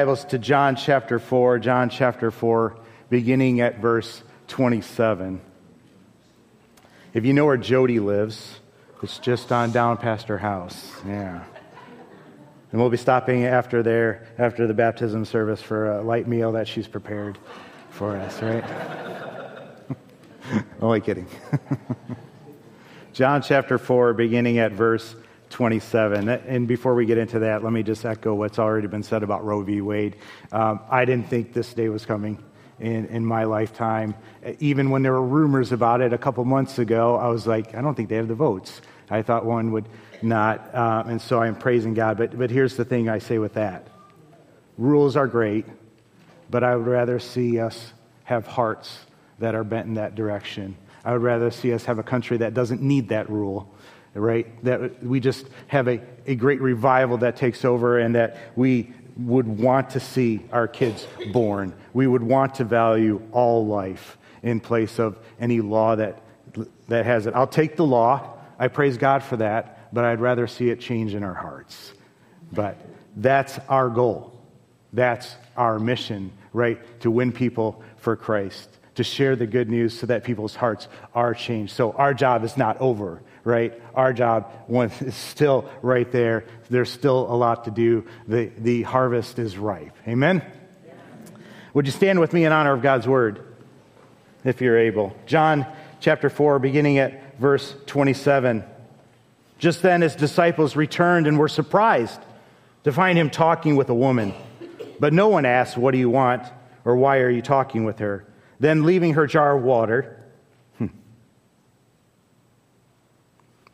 Bibles to John chapter 4, John chapter 4, beginning at verse 27. If you know where Jody lives, it's just on down past her house. Yeah. And we'll be stopping after there, after the baptism service for a light meal that she's prepared for us, right? Only kidding. John chapter 4, beginning at verse 27. And before we get into that, let me just echo what's already been said about Roe v. Wade. Um, I didn't think this day was coming in, in my lifetime. Even when there were rumors about it a couple months ago, I was like, I don't think they have the votes. I thought one would not. Uh, and so I'm praising God. But, but here's the thing I say with that rules are great, but I would rather see us have hearts that are bent in that direction. I would rather see us have a country that doesn't need that rule right? That we just have a, a great revival that takes over and that we would want to see our kids born. We would want to value all life in place of any law that, that has it. I'll take the law. I praise God for that, but I'd rather see it change in our hearts. But that's our goal. That's our mission, right? To win people for Christ, to share the good news so that people's hearts are changed. So our job is not over right? Our job is still right there. There's still a lot to do. The, the harvest is ripe. Amen? Would you stand with me in honor of God's word, if you're able? John chapter 4, beginning at verse 27. Just then his disciples returned and were surprised to find him talking with a woman. But no one asked, What do you want? or Why are you talking with her? Then, leaving her jar of water, hmm.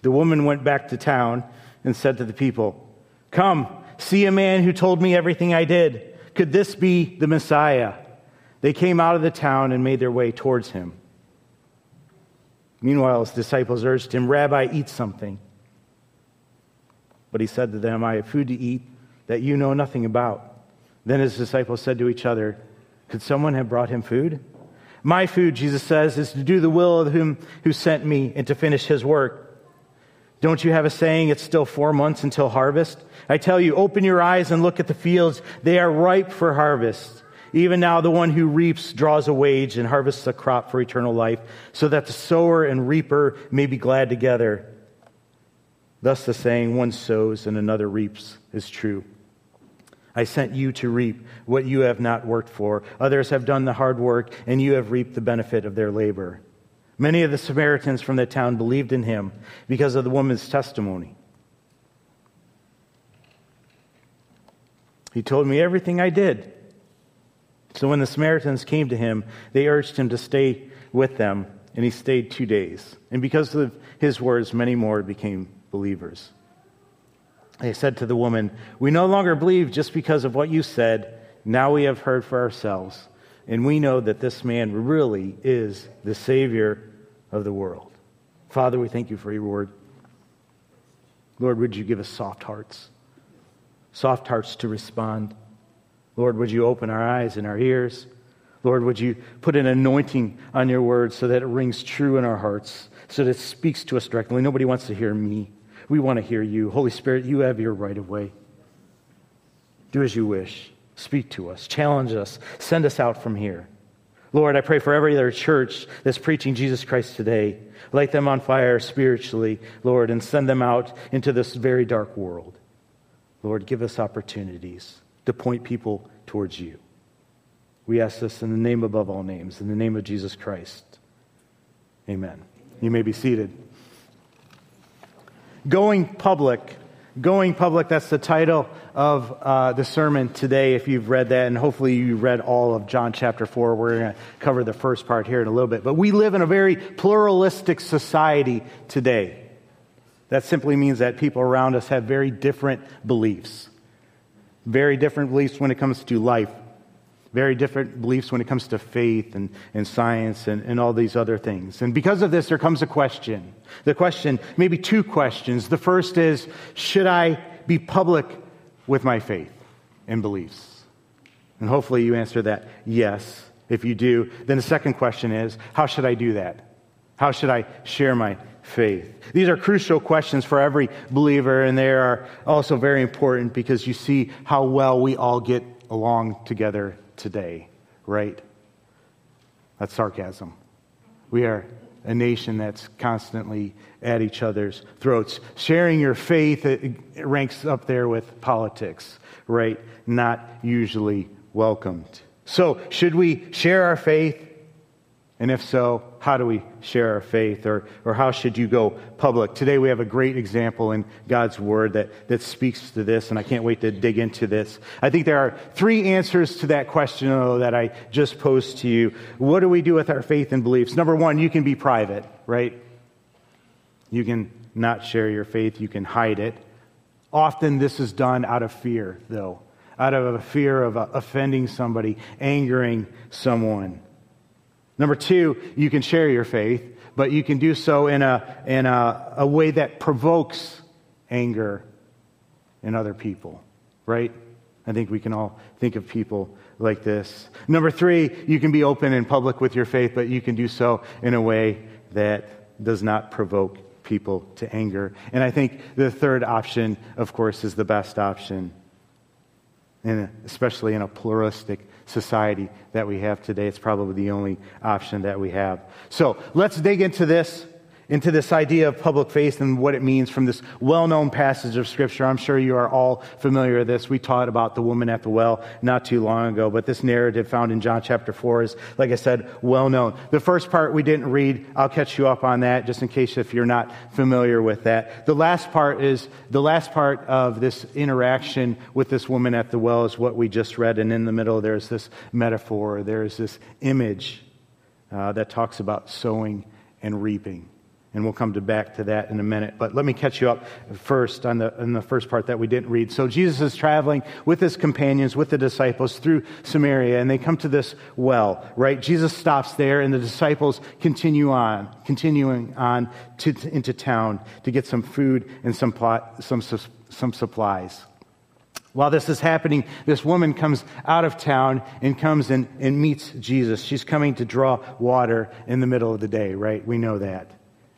The woman went back to town and said to the people, Come, see a man who told me everything I did. Could this be the Messiah? They came out of the town and made their way towards him. Meanwhile, his disciples urged him, Rabbi, eat something. But he said to them, I have food to eat that you know nothing about. Then his disciples said to each other, Could someone have brought him food? My food, Jesus says, is to do the will of him who sent me and to finish his work. Don't you have a saying, it's still four months until harvest? I tell you, open your eyes and look at the fields. They are ripe for harvest. Even now, the one who reaps draws a wage and harvests a crop for eternal life, so that the sower and reaper may be glad together. Thus, the saying, one sows and another reaps, is true. I sent you to reap what you have not worked for. Others have done the hard work, and you have reaped the benefit of their labor. Many of the Samaritans from the town believed in him because of the woman's testimony. He told me everything I did. So when the Samaritans came to him, they urged him to stay with them, and he stayed two days. And because of his words, many more became believers. They said to the woman, We no longer believe just because of what you said. Now we have heard for ourselves and we know that this man really is the Savior of the world. Father, we thank you for your word. Lord, would you give us soft hearts? Soft hearts to respond. Lord, would you open our eyes and our ears? Lord, would you put an anointing on your word so that it rings true in our hearts, so that it speaks to us directly? Nobody wants to hear me. We want to hear you. Holy Spirit, you have your right of way. Do as you wish. Speak to us, challenge us, send us out from here. Lord, I pray for every other church that's preaching Jesus Christ today. Light them on fire spiritually, Lord, and send them out into this very dark world. Lord, give us opportunities to point people towards you. We ask this in the name above all names, in the name of Jesus Christ. Amen. You may be seated. Going public Going Public, that's the title of uh, the sermon today, if you've read that, and hopefully you read all of John chapter 4. We're going to cover the first part here in a little bit. But we live in a very pluralistic society today. That simply means that people around us have very different beliefs, very different beliefs when it comes to life, very different beliefs when it comes to faith and, and science and, and all these other things. And because of this, there comes a question. The question, maybe two questions. The first is Should I be public with my faith and beliefs? And hopefully you answer that yes. If you do, then the second question is How should I do that? How should I share my faith? These are crucial questions for every believer, and they are also very important because you see how well we all get along together today, right? That's sarcasm. We are a nation that's constantly at each other's throats. Sharing your faith it, it ranks up there with politics, right? Not usually welcomed. So, should we share our faith? And if so, how do we share our faith? Or, or how should you go public? Today we have a great example in God's Word that, that speaks to this, and I can't wait to dig into this. I think there are three answers to that question that I just posed to you. What do we do with our faith and beliefs? Number one, you can be private, right? You can not share your faith, you can hide it. Often this is done out of fear, though, out of a fear of uh, offending somebody, angering someone. Number two, you can share your faith, but you can do so in a, in a, a way that provokes anger in other people, right? I think we can all think of people like this. Number three, you can be open and public with your faith, but you can do so in a way that does not provoke people to anger. And I think the third option, of course, is the best option, and especially in a pluralistic society that we have today. It's probably the only option that we have. So let's dig into this into this idea of public faith and what it means from this well known passage of Scripture. I'm sure you are all familiar with this. We taught about the woman at the well not too long ago, but this narrative found in John chapter 4 is, like I said, well known. The first part we didn't read. I'll catch you up on that just in case if you're not familiar with that. The last part is the last part of this interaction with this woman at the well is what we just read. And in the middle, there's this metaphor, there's this image uh, that talks about sowing and reaping. And we'll come to back to that in a minute. But let me catch you up first on the, on the first part that we didn't read. So Jesus is traveling with his companions, with the disciples through Samaria, and they come to this well, right? Jesus stops there, and the disciples continue on, continuing on to, into town to get some food and some, plot, some, some supplies. While this is happening, this woman comes out of town and comes and, and meets Jesus. She's coming to draw water in the middle of the day, right? We know that.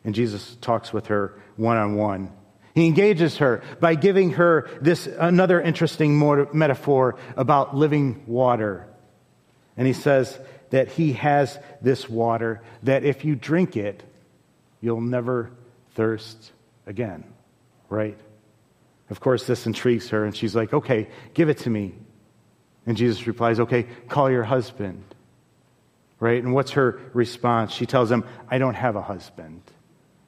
And Jesus talks with her one on one. He engages her by giving her this another interesting metaphor about living water. And he says that he has this water that if you drink it, you'll never thirst again. Right? Of course, this intrigues her, and she's like, okay, give it to me. And Jesus replies, okay, call your husband. Right? And what's her response? She tells him, I don't have a husband.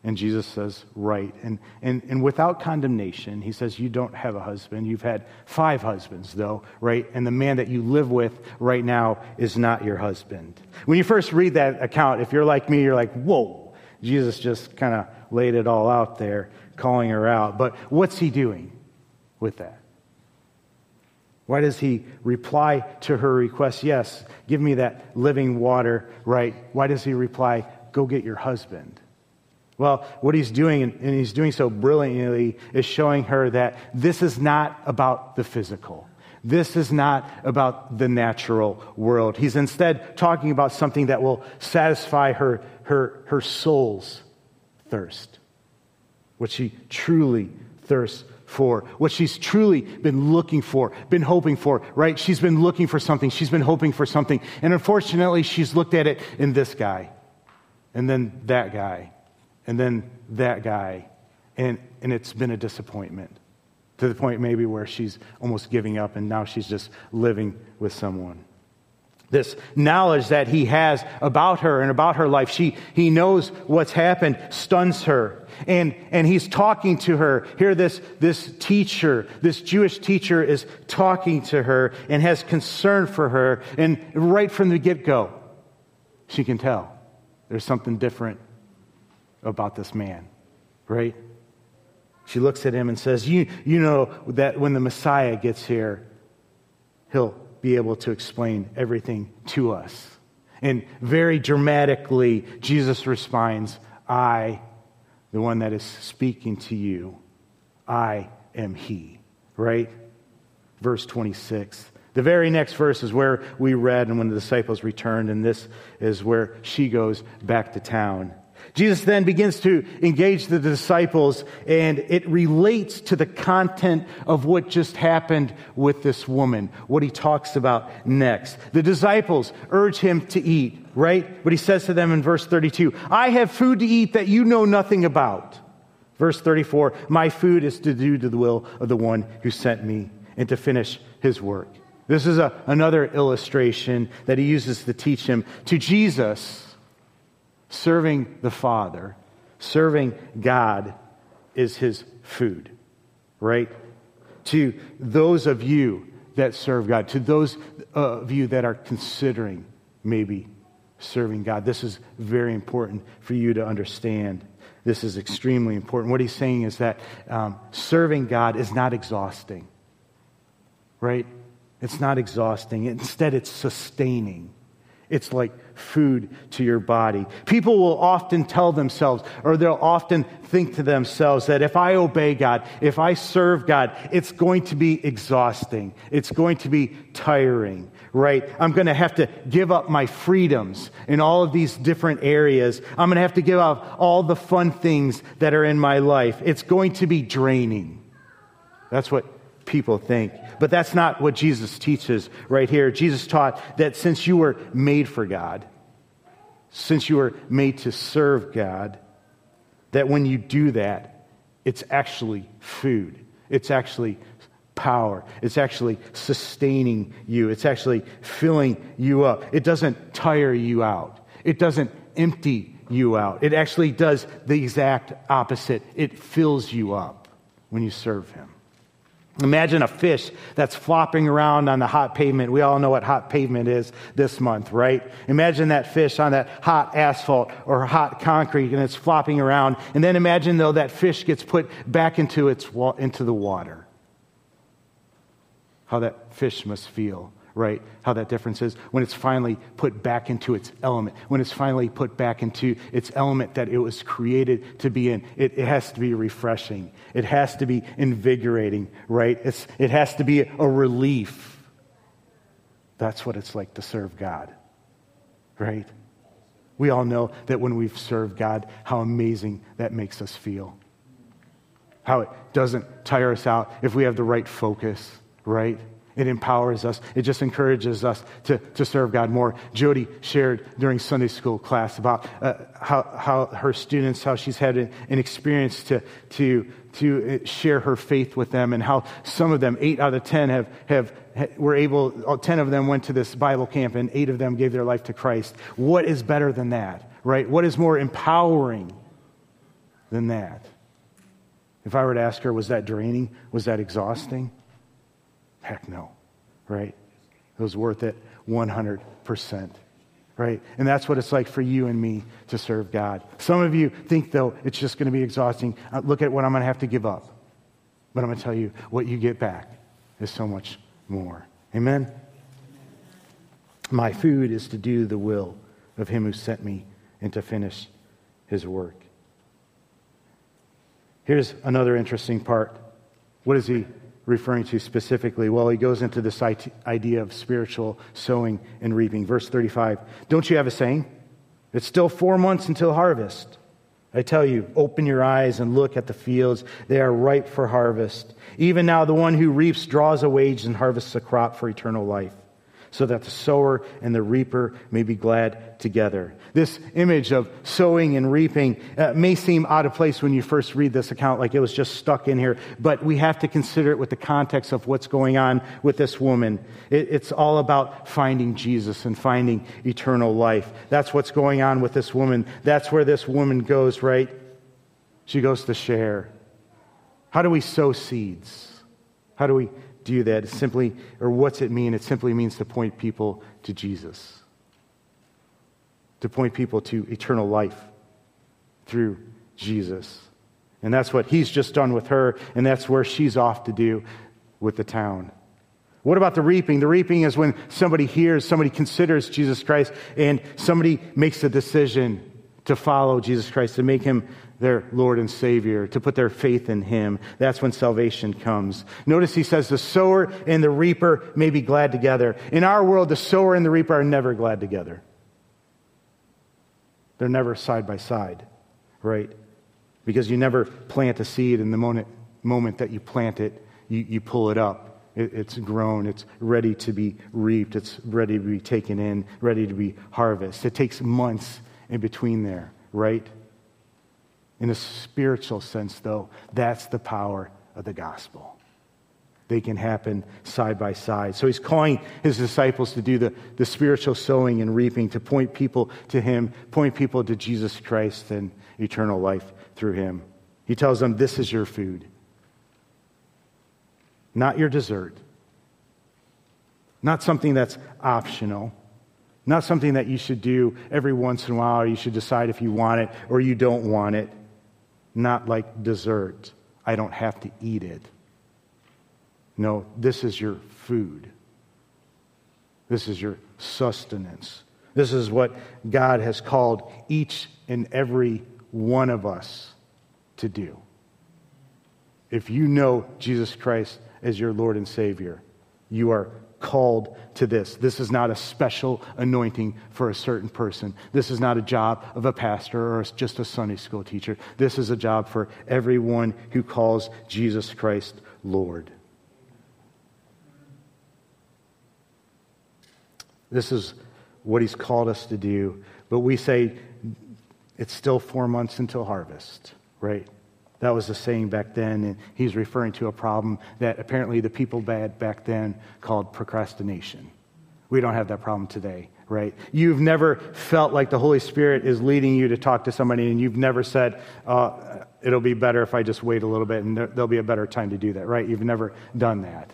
And Jesus says, Right. And, and, and without condemnation, he says, You don't have a husband. You've had five husbands, though, right? And the man that you live with right now is not your husband. When you first read that account, if you're like me, you're like, Whoa, Jesus just kind of laid it all out there, calling her out. But what's he doing with that? Why does he reply to her request? Yes, give me that living water, right? Why does he reply, Go get your husband? Well, what he's doing, and he's doing so brilliantly, is showing her that this is not about the physical. This is not about the natural world. He's instead talking about something that will satisfy her, her, her soul's thirst, what she truly thirsts for, what she's truly been looking for, been hoping for, right? She's been looking for something, she's been hoping for something. And unfortunately, she's looked at it in this guy, and then that guy, and then that guy. And, and it's been a disappointment to the point maybe where she's almost giving up and now she's just living with someone. This knowledge that he has about her and about her life, she, he knows what's happened, stuns her. And, and he's talking to her. Here, this, this teacher, this Jewish teacher, is talking to her and has concern for her. And right from the get go, she can tell there's something different about this man, right? She looks at him and says, You, you know that when the Messiah gets here, he'll be able to explain everything to us. And very dramatically, Jesus responds, I, the one that is speaking to you, I am he, right? Verse 26. The very next verse is where we read, and when the disciples returned, and this is where she goes back to town. Jesus then begins to engage the disciples, and it relates to the content of what just happened with this woman, what he talks about next. The disciples urge him to eat, right? But he says to them in verse 32, I have food to eat that you know nothing about. Verse 34, my food is to do to the will of the one who sent me and to finish his work. This is a, another illustration that he uses to teach him. To Jesus, serving the Father, serving God is his food, right? To those of you that serve God, to those of you that are considering maybe serving God, this is very important for you to understand. This is extremely important. What he's saying is that um, serving God is not exhausting, right? It's not exhausting. Instead, it's sustaining. It's like food to your body. People will often tell themselves, or they'll often think to themselves that if I obey God, if I serve God, it's going to be exhausting. It's going to be tiring, right? I'm going to have to give up my freedoms in all of these different areas. I'm going to have to give up all the fun things that are in my life. It's going to be draining. That's what people think. But that's not what Jesus teaches right here. Jesus taught that since you were made for God, since you are made to serve God, that when you do that, it's actually food. It's actually power. It's actually sustaining you. It's actually filling you up. It doesn't tire you out. It doesn't empty you out. It actually does the exact opposite. It fills you up when you serve Him. Imagine a fish that's flopping around on the hot pavement. We all know what hot pavement is this month, right? Imagine that fish on that hot asphalt or hot concrete and it's flopping around. And then imagine though that fish gets put back into its into the water. How that fish must feel right? How that difference is when it's finally put back into its element, when it's finally put back into its element that it was created to be in. It, it has to be refreshing, it has to be invigorating, right? It's, it has to be a relief. That's what it's like to serve God, right? We all know that when we've served God, how amazing that makes us feel. How it doesn't tire us out if we have the right focus, right? It empowers us. It just encourages us to, to serve God more. Jody shared during Sunday school class about uh, how, how her students, how she's had an, an experience to, to, to uh, share her faith with them, and how some of them, eight out of ten, have, have, were able, 10 of them went to this Bible camp, and eight of them gave their life to Christ. What is better than that, right? What is more empowering than that? If I were to ask her, was that draining? Was that exhausting? Heck no, right? It was worth it 100%, right? And that's what it's like for you and me to serve God. Some of you think, though, it's just going to be exhausting. Uh, look at what I'm going to have to give up. But I'm going to tell you, what you get back is so much more. Amen? My food is to do the will of him who sent me and to finish his work. Here's another interesting part. What is he referring to specifically? Well, he goes into this idea of spiritual sowing and reaping. Verse 35 Don't you have a saying? It's still four months until harvest. I tell you, open your eyes and look at the fields. They are ripe for harvest. Even now, the one who reaps draws a wage and harvests a crop for eternal life so that the sower and the reaper may be glad together. This image of sowing and reaping uh, may seem out of place when you first read this account, like it was just stuck in here, but we have to consider it with the context of what's going on with this woman. It, it's all about finding Jesus and finding eternal life. That's what's going on with this woman. That's where this woman goes, right? She goes to share. How do we sow seeds? How do we do that. It's simply, or what's it mean? It simply means to point people to Jesus, to point people to eternal life through Jesus. And that's what he's just done with her, and that's where she's off to do with the town. What about the reaping? The reaping is when somebody hears, somebody considers Jesus Christ, and somebody makes a decision to follow Jesus Christ, to make him their Lord and Savior, to put their faith in Him. That's when salvation comes. Notice he says the sower and the reaper may be glad together. In our world, the sower and the reaper are never glad together. They're never side by side, right? Because you never plant a seed in the moment, moment that you plant it, you, you pull it up. It, it's grown, it's ready to be reaped, it's ready to be taken in, ready to be harvested. It takes months in between there, right? In a spiritual sense, though, that's the power of the gospel. They can happen side by side. So he's calling his disciples to do the, the spiritual sowing and reaping, to point people to him, point people to Jesus Christ and eternal life through him. He tells them, This is your food, not your dessert, not something that's optional. Not something that you should do every once in a while, you should decide if you want it or you don't want it. Not like dessert. I don't have to eat it. No, this is your food. This is your sustenance. This is what God has called each and every one of us to do. If you know Jesus Christ as your Lord and Savior, you are called to this. This is not a special anointing for a certain person. This is not a job of a pastor or just a Sunday school teacher. This is a job for everyone who calls Jesus Christ Lord. This is what he's called us to do. But we say it's still four months until harvest, right? That was the saying back then, and he's referring to a problem that apparently the people bad back then called procrastination. We don't have that problem today, right? You've never felt like the Holy Spirit is leading you to talk to somebody, and you've never said, uh, it'll be better if I just wait a little bit, and there'll be a better time to do that, right? You've never done that.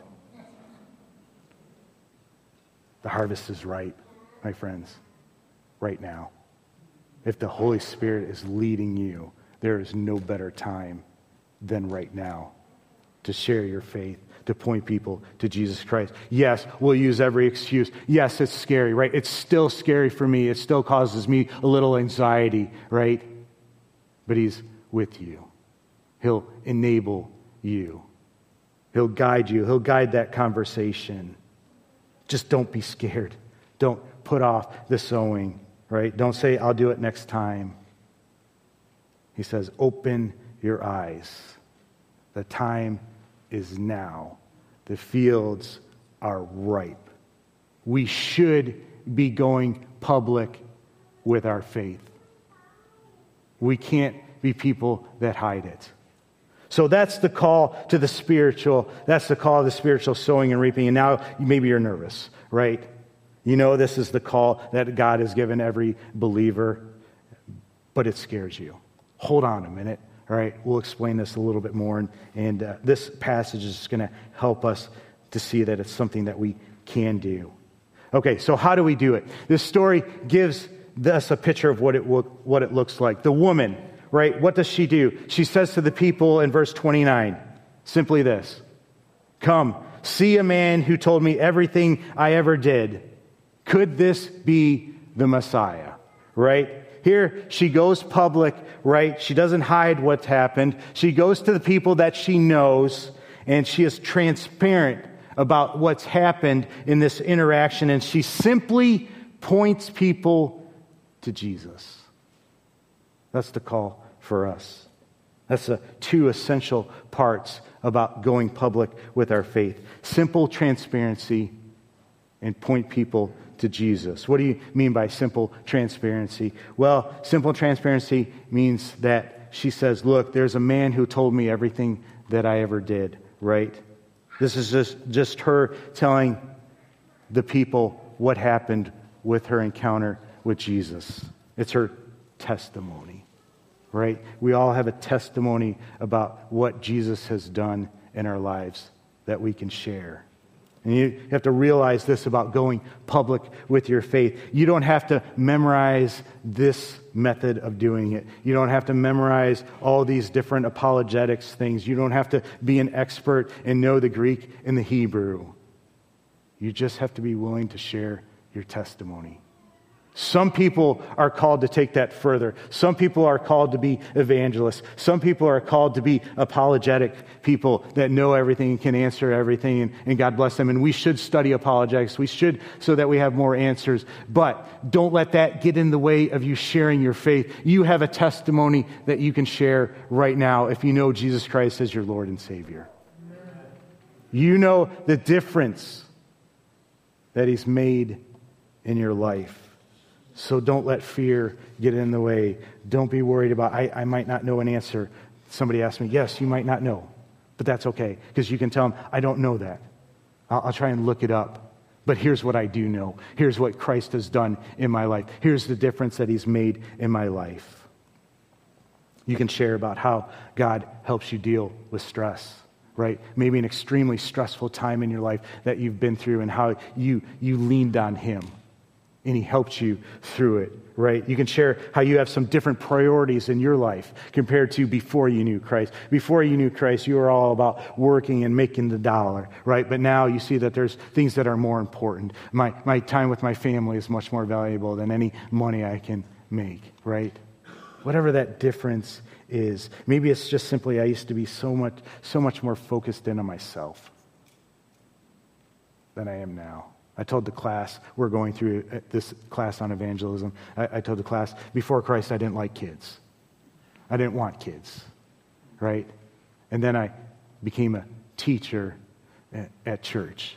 The harvest is ripe, my friends, right now. If the Holy Spirit is leading you, there is no better time than right now to share your faith, to point people to Jesus Christ. Yes, we'll use every excuse. Yes, it's scary, right? It's still scary for me. It still causes me a little anxiety, right? But He's with you, He'll enable you, He'll guide you, He'll guide that conversation. Just don't be scared. Don't put off the sowing, right? Don't say, I'll do it next time. He says, Open your eyes. The time is now. The fields are ripe. We should be going public with our faith. We can't be people that hide it. So that's the call to the spiritual. That's the call of the spiritual sowing and reaping. And now maybe you're nervous, right? You know this is the call that God has given every believer, but it scares you. Hold on a minute. All right, we'll explain this a little bit more. And, and uh, this passage is going to help us to see that it's something that we can do. Okay, so how do we do it? This story gives us a picture of what it, what it looks like. The woman right? What does she do? She says to the people in verse 29 simply this Come, see a man who told me everything I ever did. Could this be the Messiah? Right? Here she goes public, right? She doesn't hide what's happened. She goes to the people that she knows, and she is transparent about what's happened in this interaction, and she simply points people to Jesus. That's the call for us. That's the two essential parts about going public with our faith simple transparency and point people to Jesus. What do you mean by simple transparency? Well, simple transparency means that she says, Look, there's a man who told me everything that I ever did, right? This is just, just her telling the people what happened with her encounter with Jesus. It's her testimony right? We all have a testimony about what Jesus has done in our lives that we can share. And you have to realize this about going public with your faith. You don't have to memorize this method of doing it. You don't have to memorize all these different apologetics things. You don't have to be an expert and know the Greek and the Hebrew. You just have to be willing to share your testimony. Some people are called to take that further. Some people are called to be evangelists. Some people are called to be apologetic people that know everything and can answer everything, and, and, God bless them. And we should study apologetics. We should so that we have more answers. But don't let that get in the way of you sharing your faith. You have a testimony that you can share right now if you know Jesus Christ as your Lord and Savior. You know the difference that He's made in your life. So don't let fear get in the way. Don't be worried about, I, I might not know an answer. Somebody asked me, yes, you might not know, but that's okay because you can tell them, I don't know that. I'll, I'll try and look it up. But here's what I do know. Here's what Christ has done in my life. Here's the difference that He's made in my life. You can share about how God helps you deal with stress right? Maybe an extremely stressful time in your life that you've been through and how you, you leaned on Him and He helped you through it, right? You can share how you have some different priorities in your life compared to before you knew Christ. Before you knew Christ, you were all about working and making the dollar, right? But now you see that there's things that are more important. My, my time with my family is much more valuable than any money I can make, right? Whatever that difference is. Maybe it's just simply I used to be so much, so much more focused in on myself than I am now. I told the class, we're going through uh, this class on evangelism. I, I, told the class, before Christ, I didn't like kids. I didn't want kids, right? And then I became a teacher at, at church,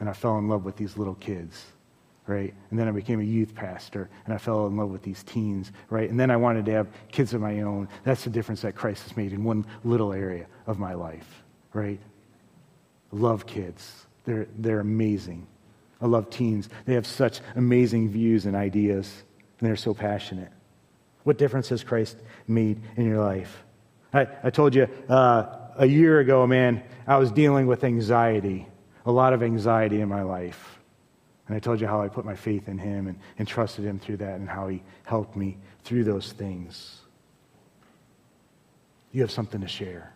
and I fell in love with these little kids, right? And then I became a youth pastor, and I fell in love with these teens, right? And then I wanted to have kids of my own. That's the difference that Christ has made in one little area of my life, right? Love kids. They're, they're amazing. I love teens. They have such amazing views and ideas, and they're so passionate. What difference has Christ made in your life? I, I told you uh, a year ago, man, I was dealing with anxiety, a lot of anxiety in my life. And I told you how I put my faith in Him and, and trusted Him through that and how He helped me through those things. You have something to share,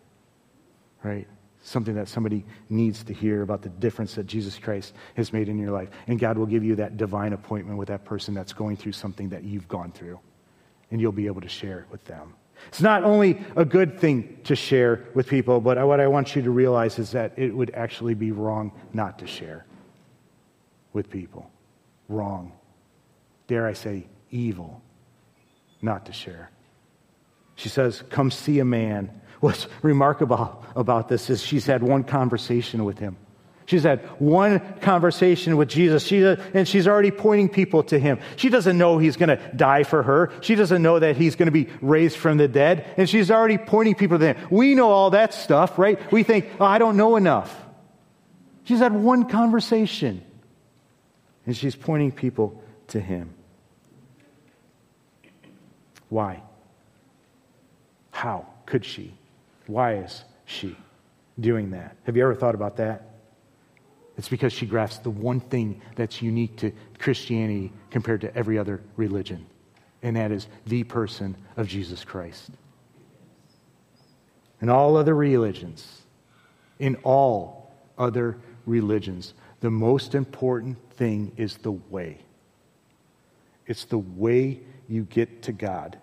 right? Something that somebody needs to hear about the difference that Jesus Christ has made in your life. And God will give you that divine appointment with that person that's going through something that you've gone through. And you'll be able to share it with them. It's not only a good thing to share with people, but what I want you to realize is that it would actually be wrong not to share with people. Wrong. Dare I say, evil not to share. She says, Come see a man What's remarkable about this is she's had one conversation with him. She's had one conversation with Jesus, she, and she's already pointing people to him. She doesn't know he's going to die for her. She doesn't know that he's going to be raised from the dead, and she's already pointing people to him. We know all that stuff, right? We think, oh, I don't know enough. She's had one conversation, and she's pointing people to him. Why? How could she? Why is she doing that? Have you ever thought about that? It's because she grasps the one thing that's unique to Christianity compared to every other religion, and that is the person of Jesus Christ. In all other religions, in all other religions, the most important thing is the way. It's the way you get to God.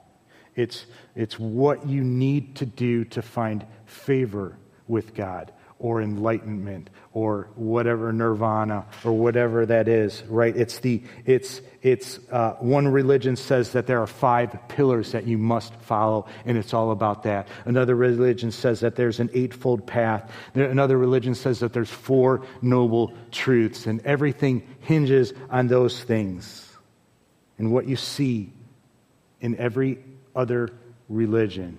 It's, it's what you need to do to find favor with God or enlightenment or whatever nirvana or whatever that is right? It's the it's it's uh, one religion says that there are five pillars that you must follow and it's all about that. Another religion says that there's an eightfold path. Another religion says that there's four noble truths and everything hinges on those things. And what you see in every other religion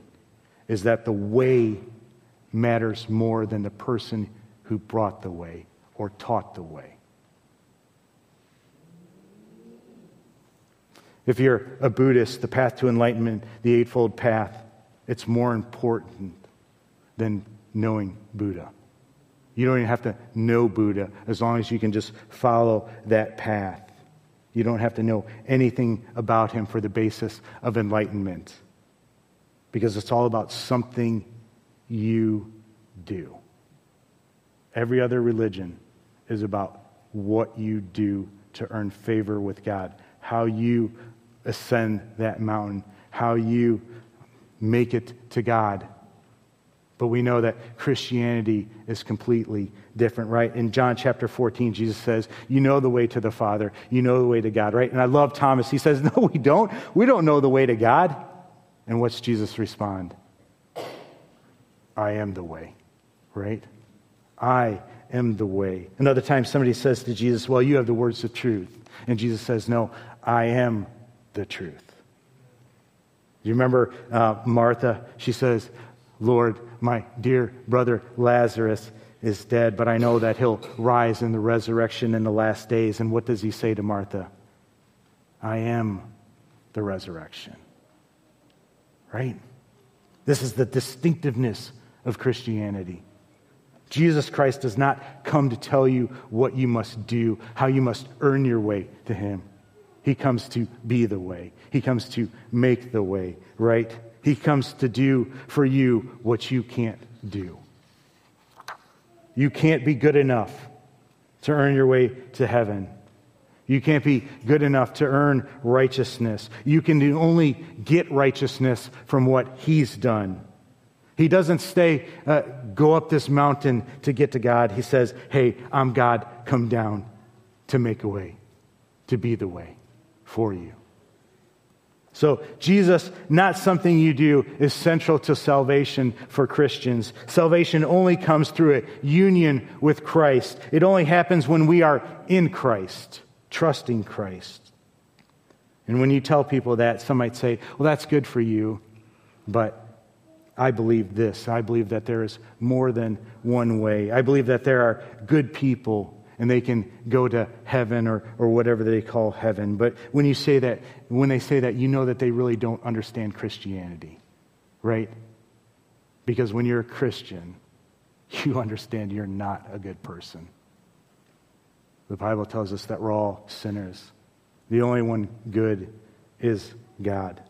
is that the way matters more than the person who brought the way or taught the way. If you're a Buddhist, the path to enlightenment, the Eightfold Path, it's more important than knowing Buddha. You don't even have to know Buddha as long as you can just follow that path. You don't have to know anything about him for the basis of enlightenment because it's all about something you do. Every other religion is about what you do to earn favor with God, how you ascend that mountain, how you make it to God. But we know that Christianity is completely different, right? In John chapter 14, Jesus says, You know the way to the Father. You know the way to God, right? And I love Thomas. He says, No, we don't. We don't know the way to God. And what's Jesus respond? I am the way, right? I am the way. Another time, somebody says to Jesus, Well, you have the words of truth. And Jesus says, No, I am the truth. You remember uh, Martha? She says, Lord, my dear brother Lazarus is dead, but I know that he'll rise in the resurrection in the last days. And what does he say to Martha? I am the resurrection. Right? This is the distinctiveness of Christianity. Jesus Christ does not come to tell you what you must do, how you must earn your way to Him. He comes to be the way, He comes to make the way, right? He comes to do for you what you can't do. You can't be good enough to earn your way to heaven. You can't be good enough to earn righteousness. You can only get righteousness from what He's done. He doesn't stay, uh, go up this mountain to get to God. He says, Hey, I'm God, come down to make a way, to be the way for you. So, Jesus, not something you do, is central to salvation for Christians. Salvation only comes through a union with Christ. It only happens when we are in Christ, trusting Christ. And when you tell people that, some might say, well, that's good for you, but I believe this. I believe that there is more than one way. I believe that there are good people and they can go to heaven or, or whatever they call heaven. But when you say that, when they say that, you know that they really don't understand Christianity, right? Because when you're a Christian, you understand you're not a good person. The Bible tells us that we're all sinners. The only one good is God.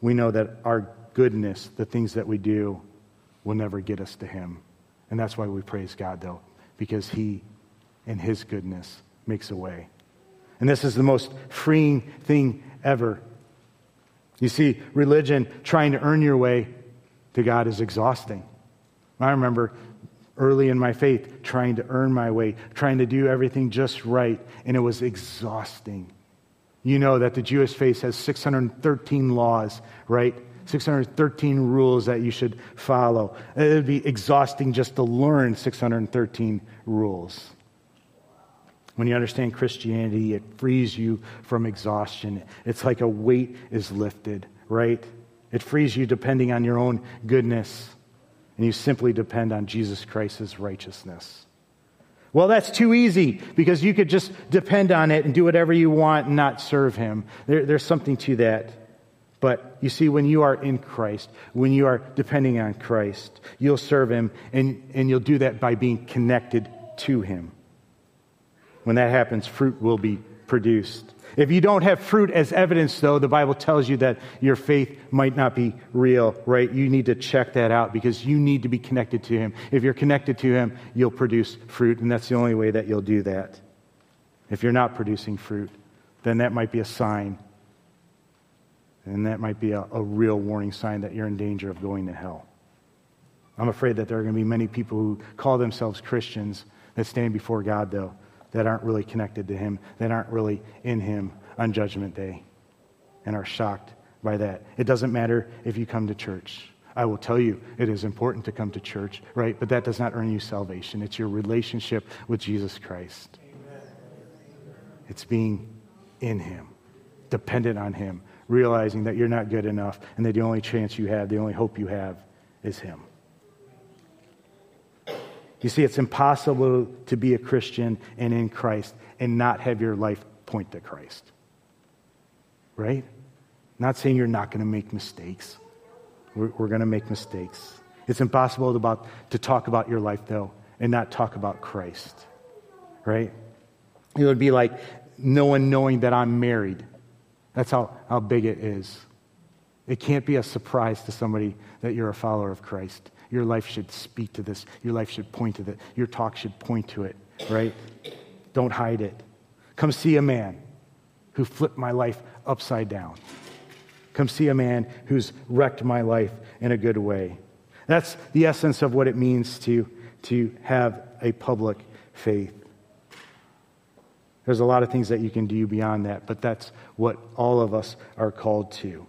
We know that our goodness, the things that we do, will never get us to Him. And that's why we praise God, though, because He, in His goodness, makes a way. And this is the most freeing thing ever. You see, religion, trying to earn your way to God, is exhausting. I remember early in my faith trying to earn my way, trying to do everything just right, and it was exhausting. You know that the Jewish faith has 613 laws, right? 613 rules that you should follow. It would be exhausting just to learn 613 rules. When you understand Christianity, it frees you from exhaustion. It's like a weight is lifted, right? It frees you depending on your own goodness, and you simply depend on Jesus Christ's righteousness. Well, that's too easy because you could just depend on it and do whatever you want and not serve Him. There, there's something to that. But you see, when you are in Christ, when you are depending on Christ, you'll serve Him, and, and you'll do that by being connected to Him. When that happens, fruit will be produced. If you don't have fruit as evidence, though, the Bible tells you that your faith might not be real, right? You need to check that out because you need to be connected to Him. If you're connected to Him, you'll produce fruit, and that's the only way that you'll do that. If you're not producing fruit, then that might be a sign and that might be a, a real warning sign that you're in danger of going to hell. I'm afraid that there are going to be many people who call themselves Christians that stand before God, though, that aren't really connected to Him, that aren't really in Him on Judgment Day, and are shocked by that. It doesn't matter if you come to church. I will tell you it is important to come to church, right? But that does not earn you salvation. It's your relationship with Jesus Christ. Amen. It's being in Him, dependent on Him, realizing that you're not good enough and that the only chance you have, the only hope you have, is Him. You see, it's impossible to be a Christian and in Christ and not have your life point to Christ. Right? Not saying you're not going to make mistakes. We're, we're going to make mistakes. It's impossible to, about, to talk about your life, though, and not talk about Christ. Right? It would be like no one knowing that I'm married that's how, how big it is. It can't be a surprise to somebody that you're a follower of Christ. Your life should speak to this. Your life should point to it. Your talk should point to it, right? Don't hide it. Come see a man. who flipped my life upside down. Come see a man who's wrecked my life in a good way. That's the essence of what it means to, to have a public faith. There's a lot of things that you can do beyond that, but that's what all of us are called to.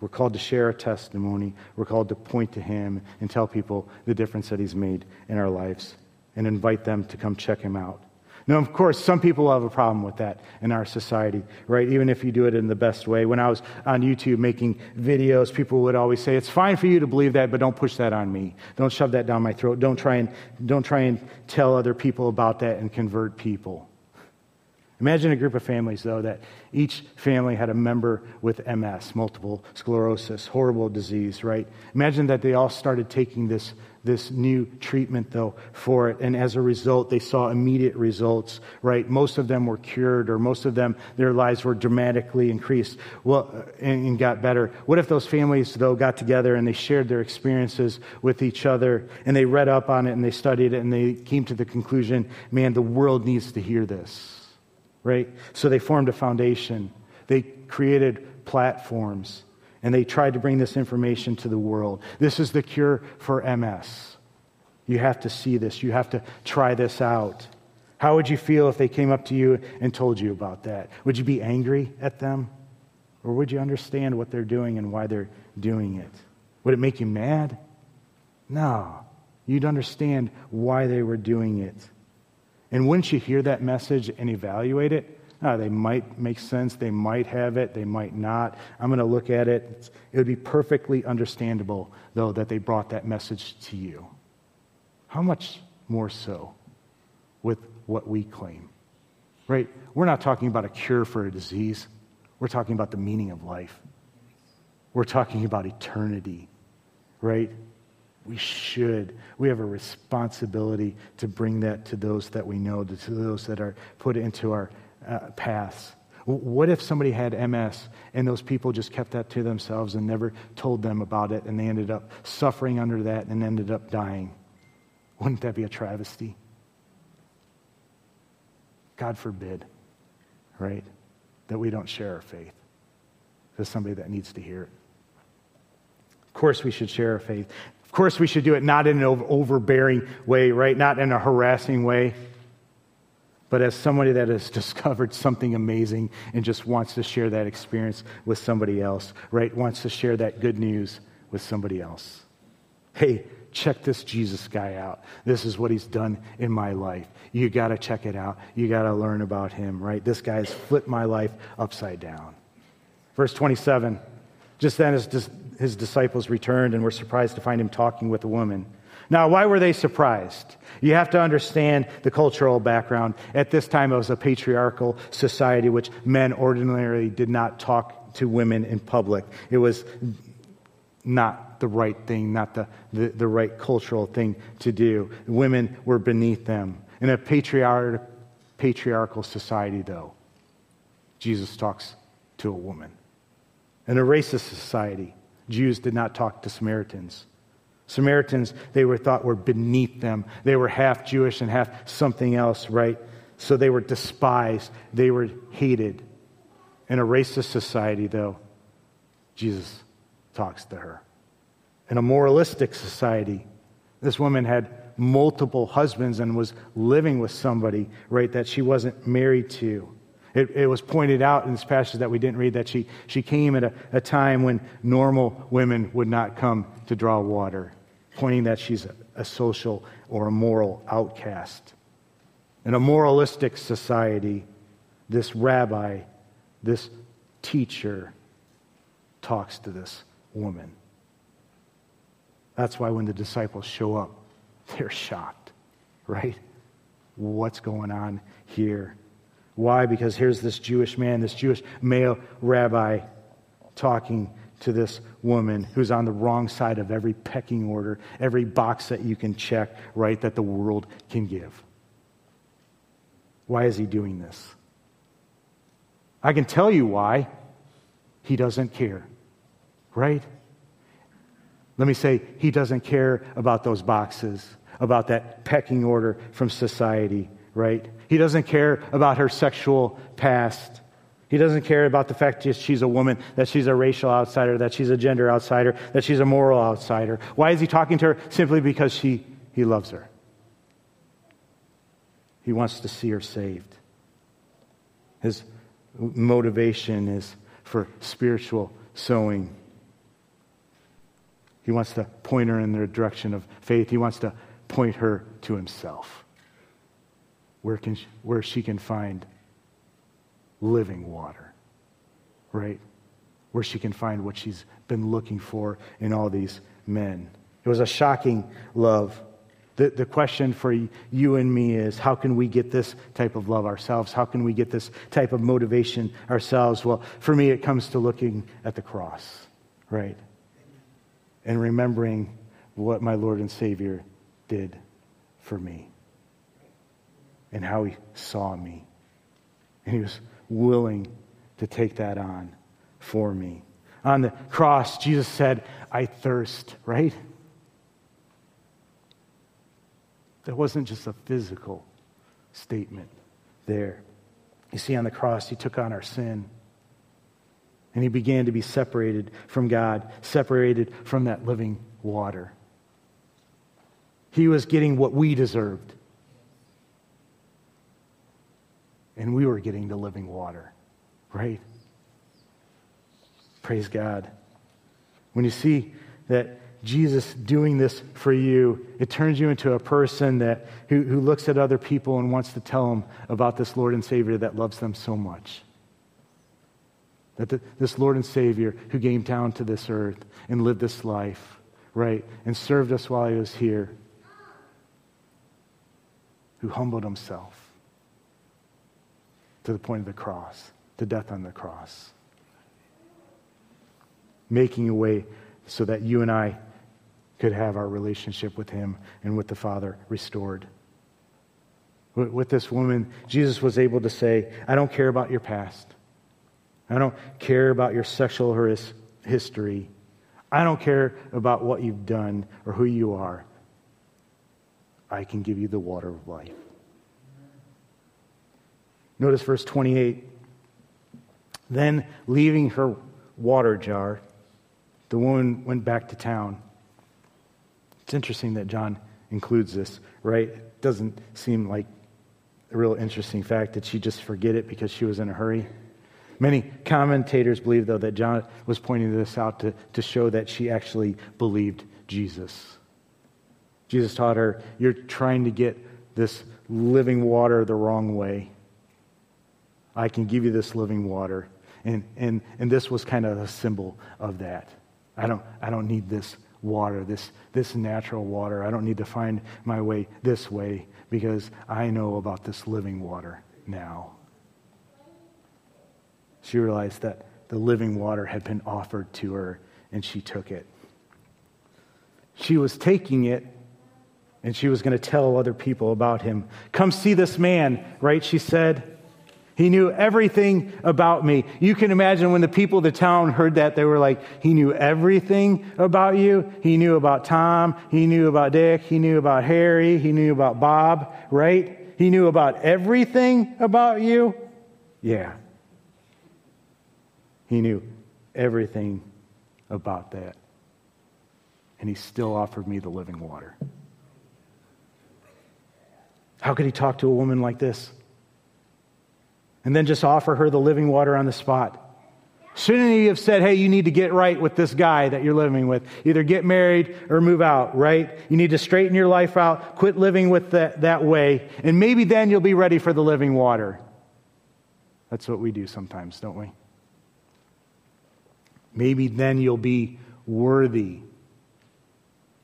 We're called to share a testimony. We're called to point to Him and tell people the difference that He's made in our lives and invite them to come check Him out. Now, of course, some people have a problem with that in our society, right? Even if you do it in the best way. When I was on YouTube making videos, people would always say, "It's fine for you to believe that, but don't push that on me. Don't shove that down my throat. Don't try and don't try and tell other people about that and convert people." Imagine a group of families, though, that each family had a member with MS, multiple sclerosis, horrible disease, right? Imagine that they all started taking this, this new treatment, though, for it. And as a result, they saw immediate results, right? Most of them were cured, or most of them, their lives were dramatically increased well, and, and got better. What if those families, though, got together and they shared their experiences with each other and they read up on it and they studied it and they came to the conclusion, man, the world needs to hear this? Right? So they formed a foundation. They created platforms and they tried to bring this information to the world. This is the cure for MS. You have to see this, you have to try this out. How would you feel if they came up to you and told you about that? Would you be angry at them? Or would you understand what they're doing and why they're doing it? Would it make you mad? No. You'd understand why they were doing it. And wouldn't you hear that message and evaluate it, uh, they might make sense, they might have it, they might not. I'm going to look at it. It would be perfectly understandable, though, that they brought that message to you. How much more so with what we claim? Right? We're not talking about a cure for a disease, we're talking about the meaning of life. We're talking about eternity, right? We should. We have a responsibility to bring that to those that we know, to those that are put into our uh, paths. What if somebody had MS and those people just kept that to themselves and never told them about it and they ended up suffering under that and ended up dying? Wouldn't that be a travesty? God forbid, right? That we don't share our faith to somebody that needs to hear it. Of course, we should share our faith. Of course, we should do it not in an overbearing way, right? Not in a harassing way, but as somebody that has discovered something amazing and just wants to share that experience with somebody else, right? Wants to share that good news with somebody else. Hey, check this Jesus guy out. This is what he's done in my life. You got to check it out. You got to learn about him, right? This guy has flipped my life upside down. Verse 27 Just then, as his disciples returned and were surprised to find him talking with a woman. Now, why were they surprised? You have to understand the cultural background. At this time, it was a patriarchal society which men ordinarily did not talk to women in public. It was not the right thing, not the, the, the right cultural thing to do. Women were beneath them. In a patriarch, patriarchal society, though, Jesus talks to a woman. In a racist society, Jews did not talk to Samaritans. Samaritans, they were thought were beneath them. They were half Jewish and half something else, right? So they were despised. They were hated. In a racist society, though, Jesus talks to her. In a moralistic society, this woman had multiple husbands and was living with somebody, right, that she wasn't married to. It, it, was pointed out in this passage that we didn't read that she, she came at a, a time when normal women would not come to draw water, pointing that she's a, a social or a moral outcast. In a moralistic society, this rabbi, this teacher, talks to this woman. That's why when the disciples show up, they're shocked, right? What's going on here? Why? Because here's this Jewish man, this Jewish male rabbi, talking to this woman who's on the wrong side of every pecking order, every box that you can check, right, that the world can give. Why is he doing this? I can tell you why. He doesn't care, right? Let me say, he doesn't care about those boxes, about that pecking order from society, right? He doesn't care about her sexual past. He doesn't care about the fact that she's a woman, that she's a racial outsider, that she's a gender outsider, that she's a moral outsider. Why is he talking to her? Simply because she, he loves her. He wants to see her saved. His motivation is for spiritual sowing. He wants to point her in the direction of faith. He wants to point her to himself, where, can she, where she can find living water, right? Where she can find what she's been looking for in all these men. It was a shocking love. The, the question for you and me is how can we get this type of love ourselves? How can we get this type of motivation ourselves? Well, for me, it comes to looking at the cross, right? And remembering what my Lord and Savior did for me and how he saw me. And he was willing to take that on for me. On the cross, Jesus said, I thirst, right? That wasn't just a physical statement there. You see, on the cross, he took on our sin. And he began to be separated from God, separated from that living water. He was getting what we deserved. And we were getting the living water, right? Praise God. When you see that Jesus doing this for you, it turns you into a person that, who, who looks at other people and wants to tell them about this Lord and Savior that loves them so much. That the, this Lord and Savior who came down to this earth and lived this life, right, and served us while he was here, who humbled himself to the point of the cross, to death on the cross, making a way so that you and I could have our relationship with him and with the Father restored. With this woman, Jesus was able to say, I don't care about your past. I don't care about your sexual history. I don't care about what you've done or who you are. I can give you the water of life. Notice verse 28. Then, leaving her water jar, the woman went back to town. It's interesting that John includes this, right? It doesn't seem like a real interesting fact that she just forget it because she was in a hurry. Many commentators believe, though, that John was pointing this out to, to show that she actually believed Jesus. Jesus taught her, You're trying to get this living water the wrong way. I can give you this living water. And, and, and this was kind of a symbol of that. I don't, I don't need this water, this, this natural water. I don't need to find my way this way because I know about this living water now. She realized that the living water had been offered to her and she took it. She was taking it and she was going to tell other people about him. Come see this man, right? She said. He knew everything about me. You can imagine when the people of the town heard that, they were like, He knew everything about you. He knew about Tom. He knew about Dick. He knew about Harry. He knew about Bob, right? He knew about everything about you. Yeah. He knew everything about that. And he still offered me the living water. How could he talk to a woman like this? And then just offer her the living water on the spot. Shouldn't he have said, hey, you need to get right with this guy that you're living with? Either get married or move out, right? You need to straighten your life out, quit living with that, that way, and maybe then you'll be ready for the living water. That's what we do sometimes, don't we? Maybe then you'll be worthy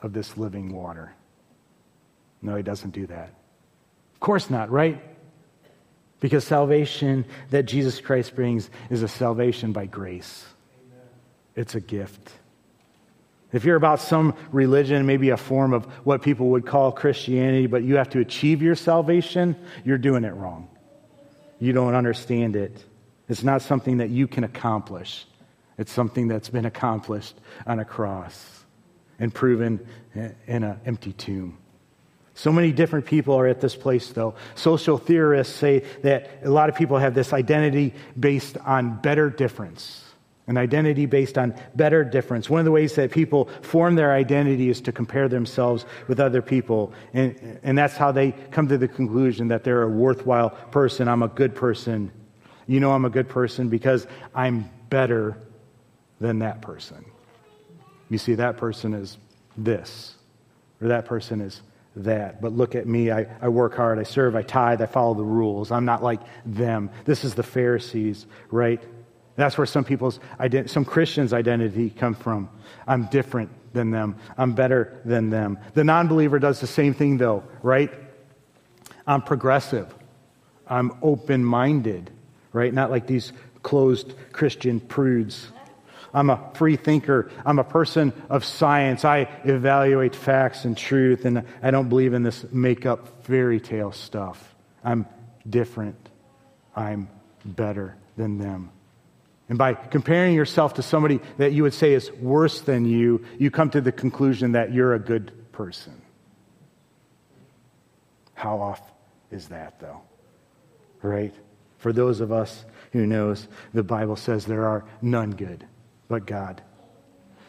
of this living water. No, he doesn't do that. Of course not, right? Because salvation that Jesus Christ brings is a salvation by grace. Amen. It's a gift. If you're about some religion, maybe a form of what people would call Christianity, but you have to achieve your salvation, you're doing it wrong. You don't understand it. It's not something that you can accomplish, it's something that's been accomplished on a cross and proven in an empty tomb. So many different people are at this place, though. Social theorists say that a lot of people have this identity based on better difference. An identity based on better difference. One of the ways that people form their identity is to compare themselves with other people. And, and that's how they come to the conclusion that they're a worthwhile person. I'm a good person. You know, I'm a good person because I'm better than that person. You see, that person is this, or that person is that. But look at me. I, I work hard. I serve. I tithe. I follow the rules. I'm not like them. This is the Pharisees, right? That's where some people's some Christians' identity come from. I'm different than them. I'm better than them. The non-believer does the same thing, though, right? I'm progressive. I'm open-minded, right? Not like these closed Christian prudes. I'm a free thinker. I'm a person of science. I evaluate facts and truth, and I don't believe in this make up fairy tale stuff. I'm different. I'm better than them. And by comparing yourself to somebody that you would say is worse than you, you come to the conclusion that you're a good person. How off is that, though? Right? For those of us who knows, the Bible says there are none good but God?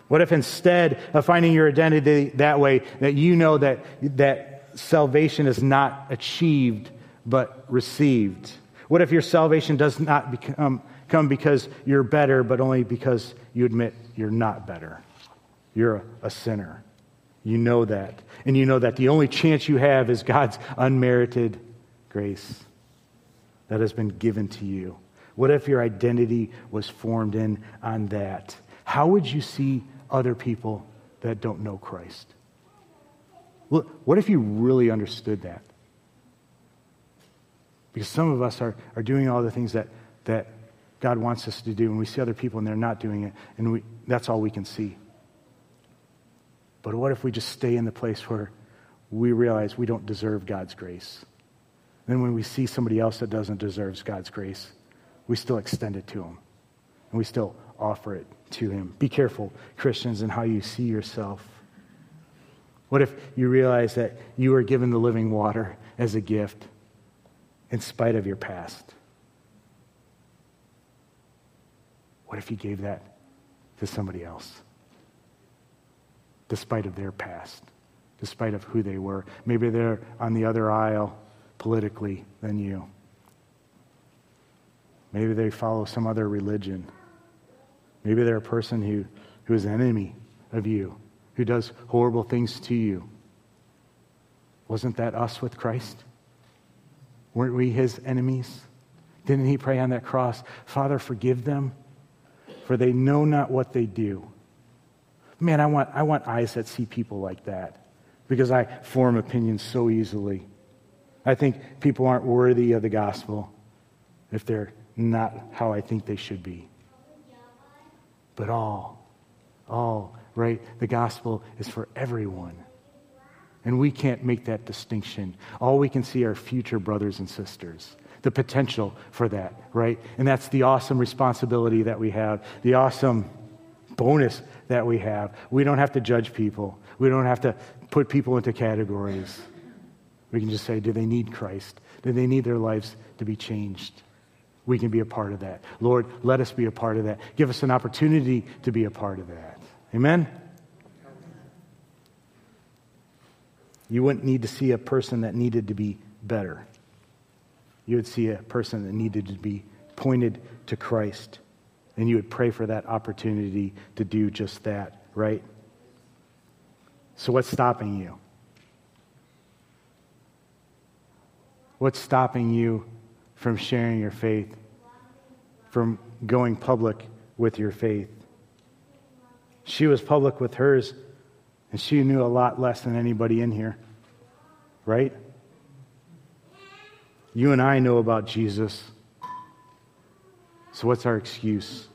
What if instead of finding your identity that way, that you know that, that salvation is not achieved but received? What if your salvation does not become, come because you're better, but only because you admit you're not better? You're a, a sinner. You know that. And you know that the only chance you have is God's unmerited grace that has been given to you. What if your identity was formed in on that? How would you see other people that don't know Christ? What if you really understood that? Because some of us are, are doing all the things that, that God wants us to do, and we see other people and they're not doing it, and we, that's all we can see. But what if we just stay in the place where we realize we don't deserve God's grace? Then when we see somebody else that doesn't deserve God's grace, we still extend it to him And we still offer it to him. Be careful, Christians, in how you see yourself. What if you realize that you were given the living water as a gift in spite of your past? What if you gave that to somebody else? Despite of their past, despite of who they were. Maybe they're on the other aisle politically than you. Maybe they follow some other religion. Maybe they're a person who, who is an enemy of you, who does horrible things to you. Wasn't that us with Christ? Weren't we his enemies? Didn't he pray on that cross, Father, forgive them, for they know not what they do? Man, I want, I want eyes that see people like that because I form opinions so easily. I think people aren't worthy of the gospel if they're not how I think they should be. But all, all, right? The gospel is for everyone. And we can't make that distinction. All we can see are future brothers and sisters, the potential for that, right? And that's the awesome responsibility that we have, the awesome bonus that we have. We don't have to judge people, we don't have to put people into categories. We can just say, do they need Christ? Do they need their lives to be changed? We can be a part of that. Lord, let us be a part of that. Give us an opportunity to be a part of that. Amen? You wouldn't need to see a person that needed to be better. You would see a person that needed to be pointed to Christ. And you would pray for that opportunity to do just that, right? So, what's stopping you? What's stopping you from sharing your faith, from going public with your faith. She was public with hers, and she knew a lot less than anybody in here, right? You and I know about Jesus. So, what's our excuse?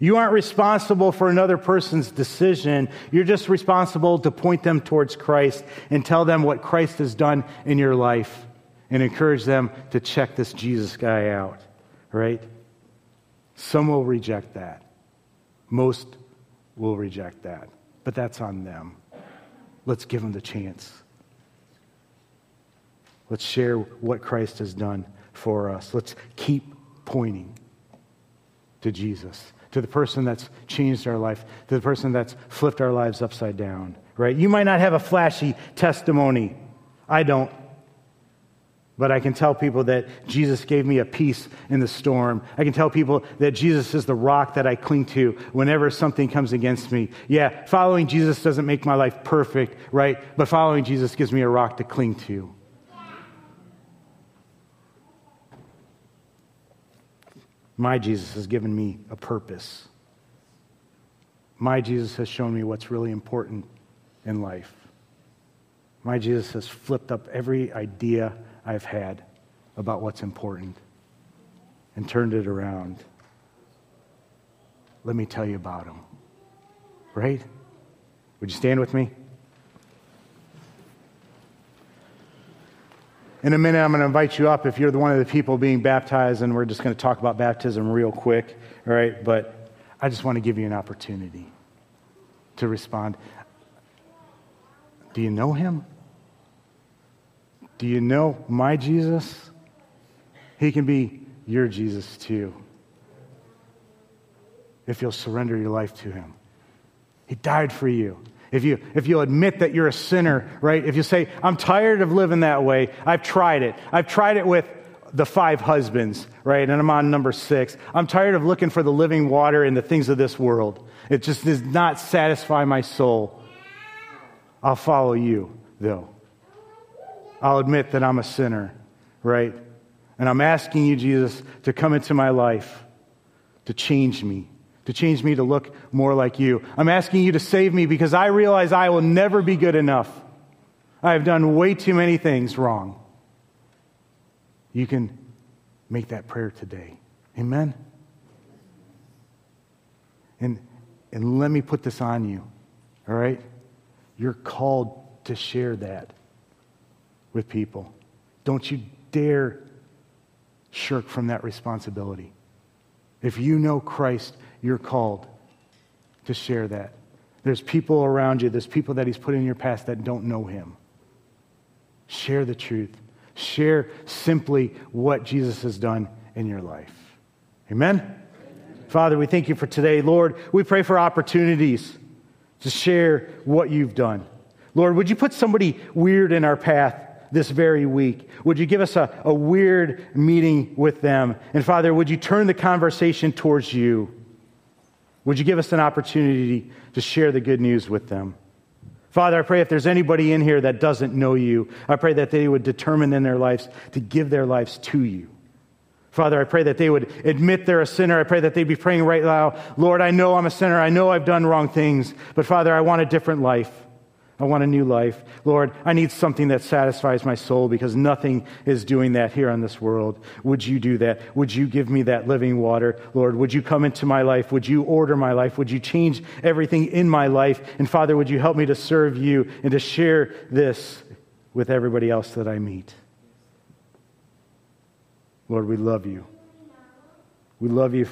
You aren't responsible for another person's decision. You're just responsible to point them towards Christ and tell them what Christ has done in your life and encourage them to check this Jesus guy out, right? Some will reject that. Most will reject that. But that's on them. Let's give them the chance. Let's share what Christ has done for us. Let's keep pointing to Jesus, to the person that's changed our life, to the person that's flipped our lives upside down, right? You might not have a flashy testimony. I don't. But I can tell people that Jesus gave me a peace in the storm. I can tell people that Jesus is the rock that I cling to whenever something comes against me. Yeah, following Jesus doesn't make my life perfect, right? But following Jesus gives me a rock to cling to. My Jesus has given me a purpose. My Jesus has shown me what's really important in life. My Jesus has flipped up every idea I've had about what's important and turned it around. Let me tell you about him. Right? Would you stand with me? In a minute, I'm going to invite you up if you're the one of the people being baptized, and we're just going to talk about baptism real quick. All right? But I just want to give you an opportunity to respond. Do you know him? Do you know my Jesus? He can be your Jesus too. If you'll surrender your life to him. He died for you. If you if you'll admit that you're a sinner, right? If you say, I'm tired of living that way, I've tried it. I've tried it with the five husbands, right? And I'm on number six. I'm tired of looking for the living water in the things of this world. It just does not satisfy my soul. I'll follow you, though. I'll admit that I'm a sinner, right? And I'm asking you, Jesus, to come into my life, to change me, to change me to look more like you. I'm asking you to save me because I realize I will never be good enough. I have done way too many things wrong. You can make that prayer today. Amen? And, and let me put this on you, all right? You're called to share that with people. Don't you dare shirk from that responsibility. If you know Christ, you're called to share that. There's people around you, there's people that He's put in your past that don't know Him. Share the truth. Share simply what Jesus has done in your life. Amen? Amen? Father, we thank you for today. Lord, we pray for opportunities to share what you've done. Lord, would you put somebody weird in our path this very week? Would you give us a, a weird meeting with them? And Father, would you turn the conversation towards you? Would you give us an opportunity to share the good news with them? Father, I pray if there's anybody in here that doesn't know you, I pray that they would determine in their lives to give their lives to you. Father, I pray that they would admit they're a sinner. I pray that they'd be praying right now, Lord, I know I'm a sinner. I know I've done wrong things, but Father, I want a different life. I want a new life. Lord, I need something that satisfies my soul because nothing is doing that here on this world. Would you do that? Would you give me that living water? Lord, would you come into my life? Would you order my life? Would you change everything in my life? And Father, would you help me to serve you and to share this with everybody else that I meet? Lord, we love you. We love you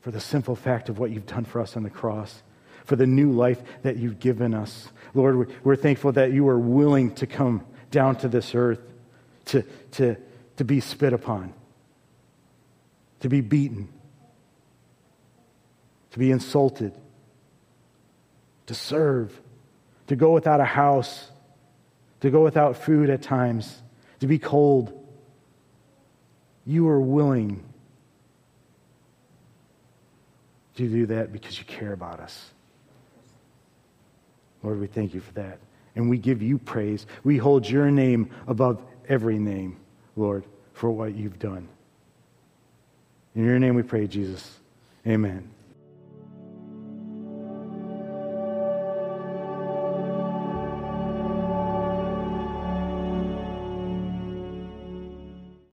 for the simple fact of what you've done for us on the cross for the new life that you've given us. Lord, we're thankful that you are willing to come down to this earth to, to, to be spit upon, to be beaten, to be insulted, to serve, to go without a house, to go without food at times, to be cold. You are willing to do that because you care about us. Lord, we thank you for that. And we give you praise. We hold your name above every name, Lord, for what you've done. In your name we pray, Jesus. Amen.